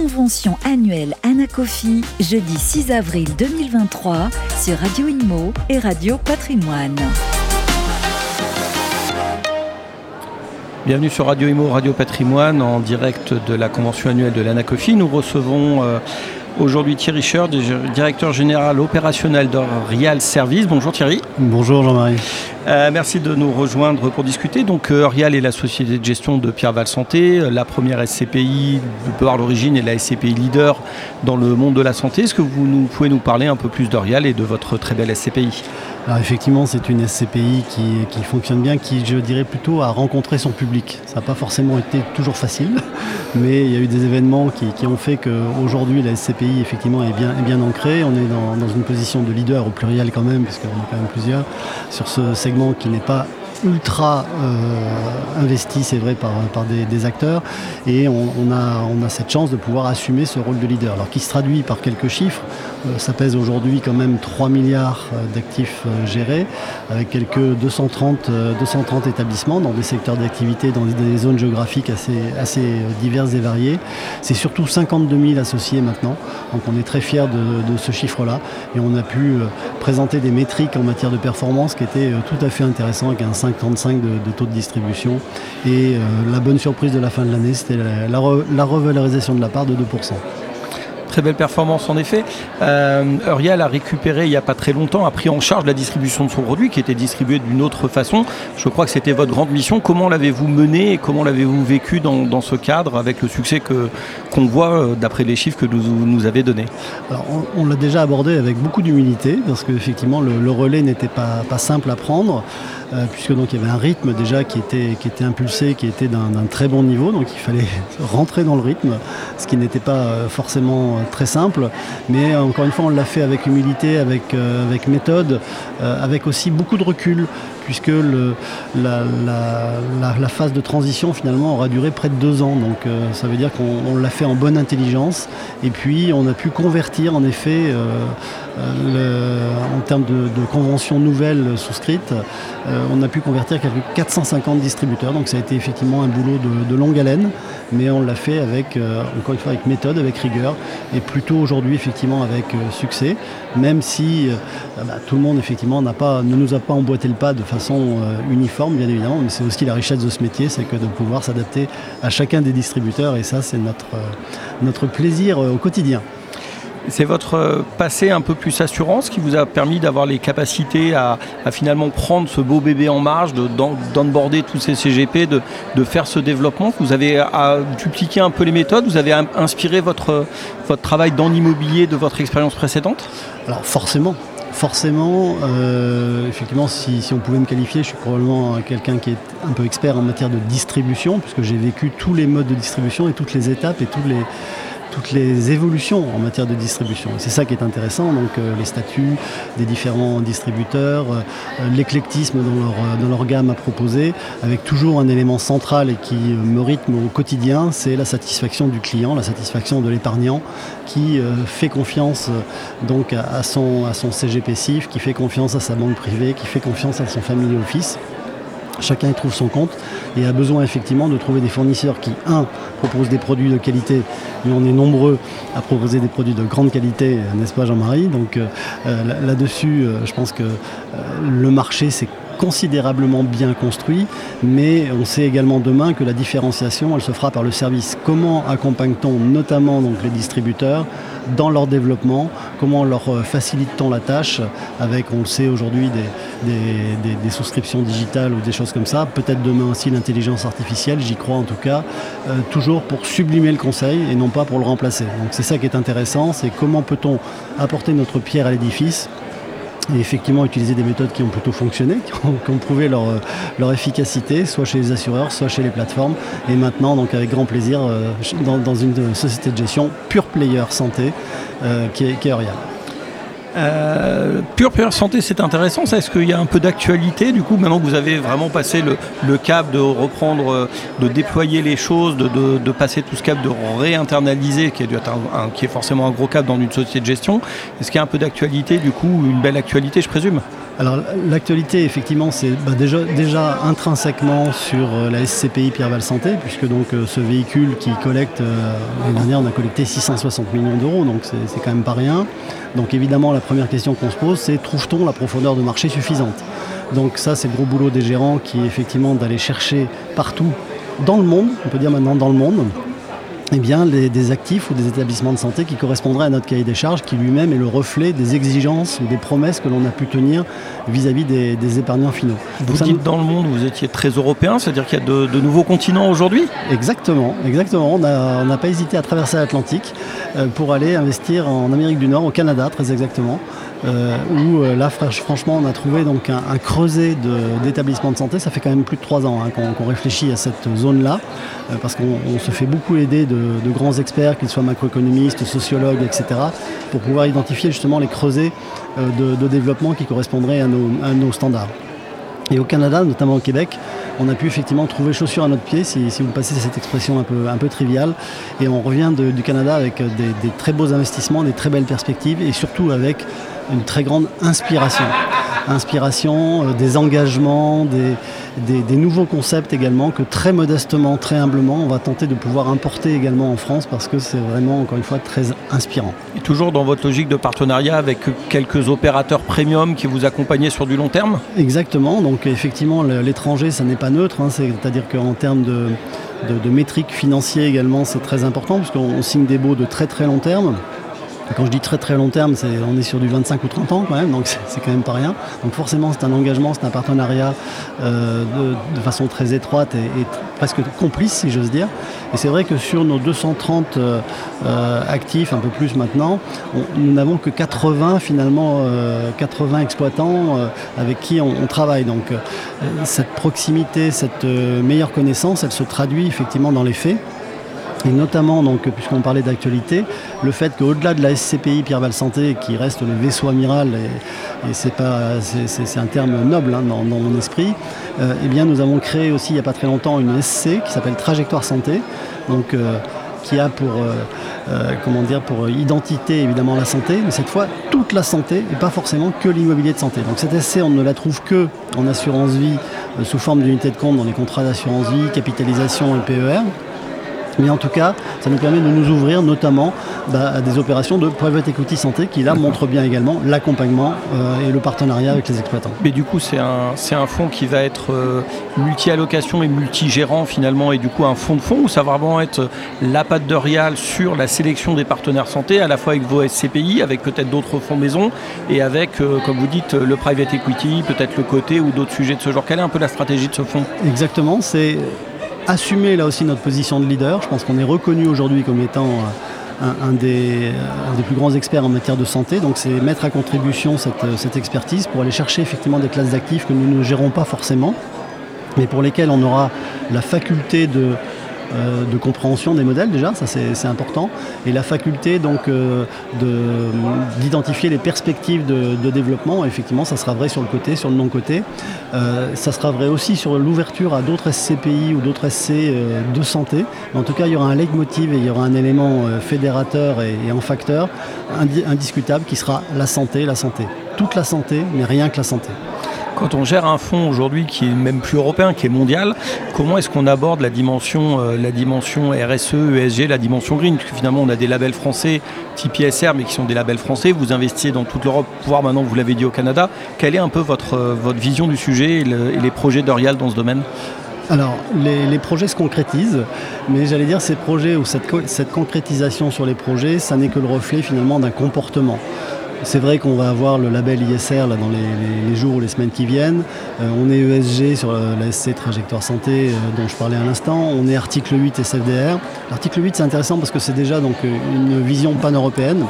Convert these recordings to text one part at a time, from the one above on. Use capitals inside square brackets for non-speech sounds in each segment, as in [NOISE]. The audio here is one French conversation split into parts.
convention annuelle Anacofi, jeudi 6 avril 2023 sur Radio Imo et Radio Patrimoine. Bienvenue sur Radio Imo, Radio Patrimoine, en direct de la convention annuelle de l'Anacofi. Nous recevons euh, aujourd'hui Thierry Scher, directeur général opérationnel de Rial Service. Bonjour Thierry. Bonjour Jean-Marie. Euh, merci de nous rejoindre pour discuter. Donc euh, Rial est la société de gestion de Pierre Val Santé, la première SCPI par l'origine et la SCPI leader dans le monde de la santé. Est-ce que vous nous, pouvez nous parler un peu plus de Rial et de votre très belle SCPI alors effectivement, c'est une SCPI qui, fonctionne bien, qui, je dirais plutôt, a rencontré son public. Ça n'a pas forcément été toujours facile, [LAUGHS] mais il y a eu des événements qui, ont fait qu'aujourd'hui, la SCPI, effectivement, est bien, ancrée. On est dans, dans, une position de leader au pluriel quand même, puisqu'on est quand même plusieurs, sur ce segment qui n'est pas ultra euh, investi, c'est vrai, par, par des, acteurs. Et on, a, on a cette chance de pouvoir assumer ce rôle de leader. Alors qui se traduit par quelques chiffres. Euh, ça pèse aujourd'hui quand même 3 milliards euh, d'actifs gérés, avec quelques 230, 230 établissements dans des secteurs d'activité, dans des zones géographiques assez, assez diverses et variées. C'est surtout 52 000 associés maintenant. Donc on est très fiers de, de ce chiffre-là. Et on a pu présenter des métriques en matière de performance qui étaient tout à fait intéressants avec un 5,35 de, taux de distribution. Et euh, la bonne surprise de la fin de l'année, c'était la, revalorisation de la part de 2%. Très belle performance en effet. Euh, a récupéré il n'y a pas très longtemps, a pris en charge la distribution de son produit qui était distribué d'une autre façon. Je crois que c'était votre grande mission. Comment l'avez-vous mené et comment l'avez-vous vécu dans, ce cadre avec le succès qu'on voit euh, d'après les chiffres que vous nous avez donnés? On, l'a déjà abordé avec beaucoup d'humilité parce qu'effectivement le, le relais n'était pas, pas simple à prendre. Euh, puisque donc il y avait un rythme déjà qui était, qui était impulsé, qui était d'un très bon niveau, donc il fallait [LAUGHS] rentrer dans le rythme, ce qui n'était pas euh, forcément très simple, mais encore une fois on l'a fait avec humilité, avec, avec méthode, avec aussi beaucoup de recul, puisque la, phase de transition finalement aura duré près de deux ans. Donc ça veut dire qu'on l'a fait en bonne intelligence et puis on a pu convertir en effet en termes de, conventions nouvelles souscrites, euh, on a pu convertir quelques 450 distributeurs. Donc ça a été effectivement un boulot de, longue haleine, mais on l'a fait avec, euh, encore une fois, avec méthode, avec rigueur, et plutôt aujourd'hui effectivement avec euh, succès, même si bah, tout le monde effectivement pas, ne nous a pas emboîté le pas de façon uniforme, bien évidemment, mais c'est aussi la richesse de ce métier, c'est que de pouvoir s'adapter à chacun des distributeurs, et ça c'est notre, notre plaisir au quotidien. C'est votre euh, passé un peu plus assurance qui vous a permis d'avoir les capacités à, finalement prendre ce beau bébé en marge, d'onboarder tous ces CGP, de, faire ce développement? Vous avez à dupliquer un peu les méthodes, vous avez inspiré votre, votre travail dans l'immobilier de votre expérience précédente? Alors forcément, forcément, euh, effectivement, si, si, on pouvait me qualifier, je suis probablement quelqu'un qui est un peu expert en matière de distribution, puisque j'ai vécu tous les modes de distribution et toutes les étapes et tous les, toutes les évolutions en matière de distribution. C'est ça qui est intéressant, donc euh, les statuts des différents distributeurs, euh, l'éclectisme dans leur, euh, dans leur gamme à proposer, avec toujours un élément central et qui me rythme au quotidien, c'est la satisfaction du client, la satisfaction de l'épargnant qui fait confiance donc à, son, à son CGP CIF, qui fait confiance à sa banque privée, qui fait confiance à son family office. Chacun y trouve son compte et a besoin effectivement de trouver des fournisseurs qui, un, proposent des produits de qualité, mais on est nombreux à proposer des produits de grande qualité, n'est-ce pas Jean-Marie? Donc euh, euh, là-dessus, euh, je pense que le marché s'est considérablement bien construit, mais on sait également demain que la différenciation, elle se fera par le service. Comment accompagne-t-on notamment les distributeurs dans leur développement, comment leur euh, facilite-t-on la tâche avec, on le sait aujourd'hui, des, souscriptions digitales ou des choses comme ça, peut-être demain aussi l'intelligence artificielle, j'y crois en tout cas, euh, toujours pour sublimer le conseil et non pas pour le remplacer. Donc c'est ça qui est intéressant, c'est comment peut-on apporter notre pierre à l'édifice et effectivement utiliser des méthodes qui ont plutôt fonctionné, qui ont, prouvé leur, efficacité, soit chez les assureurs, soit chez les plateformes. Et maintenant, donc avec grand plaisir, euh, dans, une société de gestion pure player santé euh, qui est, qui euh, pure Pure Santé, c'est intéressant. Est-ce qu'il y a un peu d'actualité Du coup, maintenant que vous avez vraiment passé le, cap de reprendre, euh, de déployer les choses, de, passer tout ce cap de réinternaliser, qui qui est forcément un gros cap dans une société de gestion, est-ce qu'il y a un peu d'actualité, du coup, une belle actualité, je présume? Alors l'actualité, effectivement, c'est bah, déjà, déjà intrinsèquement sur euh, la SCPI Pierre-Val Santé, puisque donc euh, ce véhicule qui collecte, euh, l'année dernière on a collecté 660 millions d'euros, donc c'est quand même pas rien. Donc évidemment la première question qu'on se pose, c'est trouve-t-on la profondeur de marché suffisante? Donc ça c'est le gros boulot des gérants qui est effectivement d'aller chercher partout dans le monde, on peut dire maintenant dans le monde, eh bien, des actifs ou des établissements de santé qui correspondraient à notre cahier des charges, qui lui-même est le reflet des exigences ou des promesses que l'on a pu tenir vis-à-vis des, épargnants finaux. Vous dites dans le monde, vous étiez très européen, c'est-à-dire qu'il y a de, nouveaux continents aujourd'hui Exactement, exactement. On n'a pas hésité à traverser l'Atlantique euh, pour aller investir en Amérique du Nord, au Canada très exactement. Euh, où euh, là franchement on a trouvé donc un, creuset d'établissements de, santé. Ça fait quand même plus de trois ans hein, qu'on réfléchit à cette zone-là, euh, parce qu'on se fait beaucoup aider de, grands experts, qu'ils soient macroéconomistes, sociologues, etc., pour pouvoir identifier justement les creusets de, développement qui correspondraient à nos, standards. Et au Canada, notamment au Québec, on a pu effectivement trouver chaussures à notre pied, si, vous passez cette expression un peu, un peu triviale. Et on revient du Canada avec des, des, très beaux investissements, des très belles perspectives et surtout avec une très grande inspiration. Inspiration, euh, des engagements, des, nouveaux concepts également que très modestement, très humblement, on va tenter de pouvoir importer également en France parce que c'est vraiment, encore une fois, très inspirant. Et toujours dans votre logique de partenariat avec quelques opérateurs premium qui vous accompagnent sur du long terme? Exactement. Donc effectivement, l'étranger, ça n'est pas neutre. Hein. C'est-à-dire qu'en termes de, de métriques financières également, c'est très important parce qu'on signe des baux de très très long terme quand je dis très très long terme, on est sur du 25 ou 30 ans quand même, donc c'est quand même pas rien. Donc forcément c'est un engagement, c'est un partenariat euh, de, façon très étroite et, presque complice si j'ose dire. Et c'est vrai que sur nos 230 euh, euh, actifs, un peu plus maintenant, nous n'avons que 80 finalement, 80 exploitants avec qui on, on travaille. Donc cette proximité, cette meilleure connaissance, elle se traduit effectivement dans les faits. Et notamment, puisqu'on parlait d'actualité, le fait qu'au-delà de la SCPI Pierre-Val Santé, qui reste le vaisseau amiral, et, c'est, un terme noble hein, dans, mon esprit, euh, eh bien, nous avons créé aussi il n'y a pas très longtemps une SC qui s'appelle Trajectoire Santé, donc, euh, qui a pour, euh, comment dire, pour identité évidemment la santé, mais cette fois toute la santé et pas forcément que l'immobilier de santé. Donc cette SC, on ne la trouve que en assurance vie sous forme d'unité de compte dans les contrats d'assurance vie, capitalisation et PER. Mais en tout cas, ça nous permet de nous ouvrir notamment bah, à des opérations de private equity santé qui là montrent bien également l'accompagnement euh, et le partenariat avec les exploitants. Mais du coup, c'est un, un fonds qui va être euh, multi-allocation et multi-gérant finalement, et du coup un fonds de fonds où ça va vraiment être la patte de Rial sur la sélection des partenaires santé, à la fois avec vos SCPI, avec peut-être d'autres fonds maison, et avec, euh, comme vous dites, le private equity, peut-être le côté ou d'autres sujets de ce genre. Quelle est un peu la stratégie de ce fonds? Exactement, c'est assumer là aussi notre position de leader. Je pense qu'on est reconnu aujourd'hui comme étant euh, un, des, plus grands experts en matière de santé. Donc c'est mettre à contribution cette, expertise pour aller chercher effectivement des classes d'actifs que nous ne gérons pas forcément, mais pour lesquelles on aura la faculté de euh, de compréhension des modèles déjà, ça c'est important, et la faculté donc euh, d'identifier les perspectives de, développement. Effectivement, ça sera vrai sur le côté, sur le non-côté. Euh, ça sera vrai aussi sur l'ouverture à d'autres SCPI ou d'autres SC de santé. en tout cas, il y aura un leitmotiv et il y aura un élément fédérateur et, et, en facteur indiscutable qui sera la santé, la santé. Toute la santé, mais rien que la santé. Quand on gère un fonds aujourd'hui qui est même plus européen, qui est mondial, comment est-ce qu'on aborde la dimension, euh, la dimension RSE, ESG, la dimension green? Parce que finalement, on a des labels français type ISR, mais qui sont des labels français. Vous investissez dans toute l'Europe, voire maintenant, vous l'avez dit, au Canada. Quelle est un peu votre, euh, votre vision du sujet et, les projets d'Orial dans ce domaine? Alors, les, projets se concrétisent, mais j'allais dire ces projets ou cette, cette concrétisation sur les projets, ça n'est que le reflet finalement d'un comportement. C'est vrai qu'on va avoir le label ISR là, dans les, jours ou les semaines qui viennent. Euh, on est ESG sur la SC Trajectoire Santé euh, dont je parlais à l'instant. On est article 8 SFDR. L'article 8 c'est intéressant parce que c'est déjà donc, une vision pan-européenne.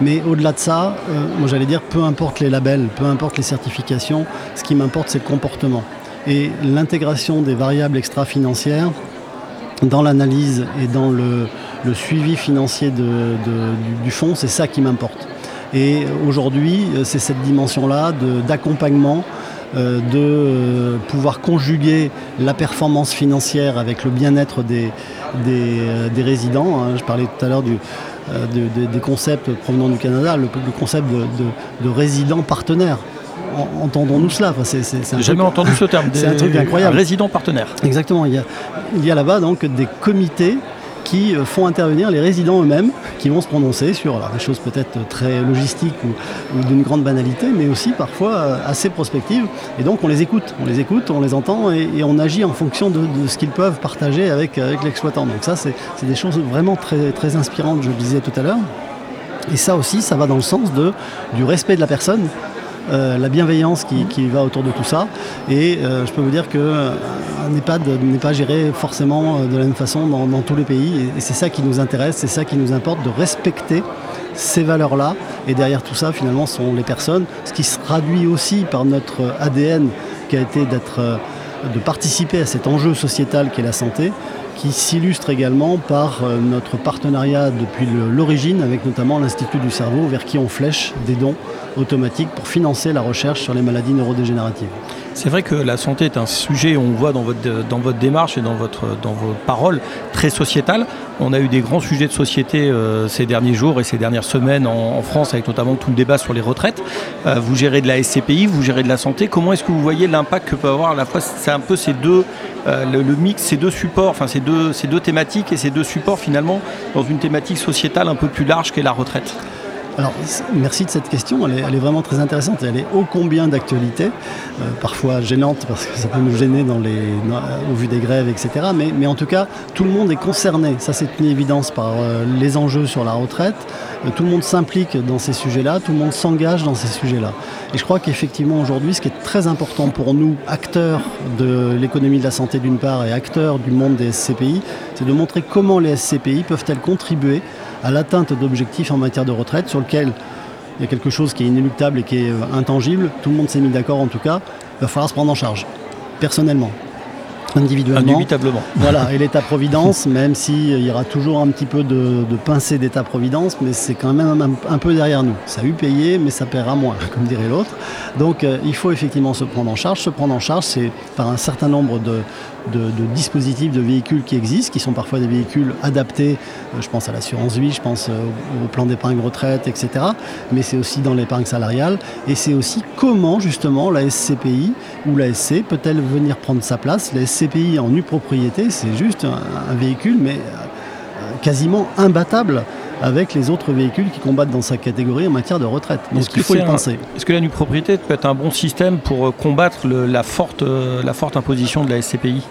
Mais au-delà de ça, euh, moi j'allais dire peu importe les labels, peu importe les certifications, ce qui m'importe c'est le comportement. Et l'intégration des variables extra-financières dans l'analyse et dans le, suivi financier du fonds, c'est ça qui m'importe. Et aujourd'hui, euh, c'est cette dimension-là d'accompagnement, euh, de euh, pouvoir conjuguer la performance financière avec le bien-être des, résidents. Hein. Je parlais tout à l'heure des concepts provenant du Canada, le, concept de, résident partenaire. entendons-nous cela enfin, Jamais entendu ce terme. [LAUGHS] C'est un truc incroyable. Résident partenaire. Exactement. Il y a, il y a là-bas donc des comités qui euh, font intervenir les résidents eux-mêmes, qui vont se prononcer sur des choses peut-être très logistiques ou, d'une grande banalité, mais aussi parfois euh, assez prospectives. Et donc on les écoute, on les écoute, on les entend et, on agit en fonction de, ce qu'ils peuvent partager avec, avec l'exploitant. Donc ça, c'est des choses vraiment très, inspirantes, je le disais tout à l'heure. Et ça aussi, ça va dans le sens du respect de la personne, euh, la bienveillance qui, va autour de tout ça. Et je peux vous dire que un EHPAD n'est pas géré forcément euh, de la même façon dans, tous les pays. Et, c'est ça qui nous intéresse, c'est ça qui nous importe, de respecter ces valeurs-là. Et derrière tout ça, finalement, sont les personnes. Ce qui se traduit aussi par notre ADN qui a été euh, de participer à cet enjeu sociétal qui est la santé, qui s'illustre également par euh, notre partenariat depuis l'origine avec notamment l'Institut du cerveau vers qui on flèche des dons automatiques pour financer la recherche sur les maladies neurodégénératives. C'est vrai que la santé est un sujet, on voit dans votre, démarche et dans, vos paroles, très sociétal. On a eu des grands sujets de société euh, ces derniers jours et ces dernières semaines en, France, avec notamment tout le débat sur les retraites. Euh, vous gérez de la SCPI, vous gérez de la santé. Comment est-ce que vous voyez l'impact que peut avoir à la fois, c'est un peu ces deux, euh, le, mix, ces deux supports, enfin ces deux, ces deux thématiques et ces deux supports finalement dans une thématique sociétale un peu plus large qu'est la retraite? Alors, merci de cette question. Elle est, vraiment très intéressante elle est ô combien d'actualité, euh, parfois gênante parce que ça peut nous gêner les, au vu des grèves, etc. Mais, en tout cas, tout le monde est concerné. Ça, c'est une évidence par euh, les enjeux sur la retraite. Euh, tout le monde s'implique dans ces sujets-là, tout le monde s'engage dans ces sujets-là. Et je crois qu'effectivement, aujourd'hui, ce qui est très important pour nous, acteurs de l'économie de la santé d'une part et acteurs du monde des SCPI, c'est de montrer comment les SCPI peuvent-elles contribuer à l'atteinte d'objectifs en matière de retraite sur lequel il y a quelque chose qui est inéluctable et qui est euh, intangible. Tout le monde s'est mis d'accord en tout cas. Il va falloir se prendre en charge, personnellement individuellement. Indubitablement. Voilà, et l'État-providence, [LAUGHS] même s'il y aura toujours un petit peu de, de pincée d'État-providence, mais c'est quand même un, peu derrière nous. Ça a eu payé, mais ça paiera moins, [LAUGHS] comme dirait l'autre. Donc euh, il faut effectivement se prendre en charge. Se prendre en charge, c'est par un certain nombre de, de, dispositifs, de véhicules qui existent, qui sont parfois des véhicules adaptés. Euh, je pense à l'assurance vie, je pense euh, au plan d'épargne retraite, etc. Mais c'est aussi dans l'épargne salariale. Et c'est aussi comment justement la SCPI ou la SC peut-elle venir prendre sa place. La En nue propriété, c'est juste un, véhicule, mais euh, quasiment imbattable avec les autres véhicules qui combattent dans sa catégorie en matière de retraite. Donc il faut y penser. Est-ce que la nue propriété peut être un bon système pour combattre la, forte, la forte imposition de la SCPI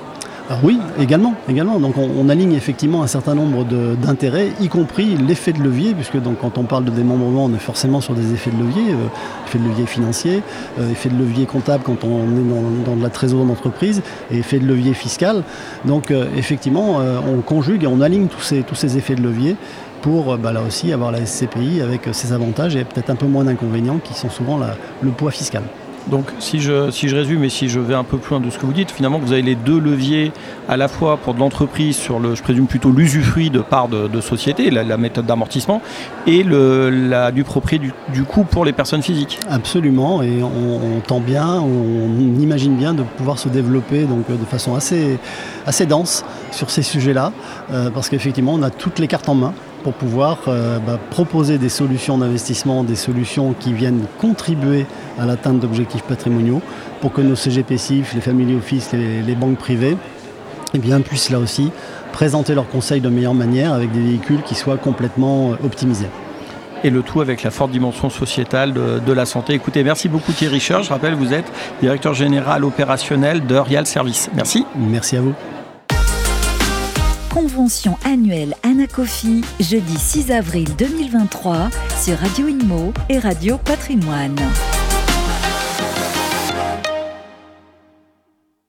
oui, également, également. Donc on, aligne effectivement un certain nombre d'intérêts, y compris l'effet de levier, puisque quand on parle de démembrement, on est forcément sur des effets de levier, euh, effet de levier financier, euh, effet de levier comptable quand on est dans, de la trésorerie d'entreprise, et effet de levier fiscal. Donc euh, effectivement, on conjugue et on aligne tous ces, tous ces effets de levier pour bah, là aussi avoir la SCPI avec ses avantages et peut-être un peu moins d'inconvénients qui sont souvent le poids fiscal. Donc si je, si je résume et si je vais un peu plus loin de ce que vous dites, finalement vous avez les deux leviers à la fois pour de l'entreprise sur le, je présume plutôt l'usufruit de part de, société, la, méthode d'amortissement, et le, du propriété du, coût pour les personnes physiques. Absolument, et on, tend bien, on, imagine bien de pouvoir se développer donc, de façon assez, assez dense sur ces sujets-là, euh, parce qu'effectivement on a toutes les cartes en main pour pouvoir euh, bah, proposer des solutions d'investissement, des solutions qui viennent contribuer à l'atteinte d'objectifs patrimoniaux pour que nos CGPCIF, les family office, les, les banques privées, eh bien, puissent là aussi présenter leurs conseils de meilleure manière avec des véhicules qui soient complètement euh, optimisés et le tout avec la forte dimension sociétale de, la santé. Écoutez, merci beaucoup Thierry Scher. Je rappelle, vous êtes directeur général opérationnel de Rial Service. Merci. Merci à vous convention annuelle Anacofi, jeudi 6 avril 2023 sur Radio Inmo et Radio Patrimoine.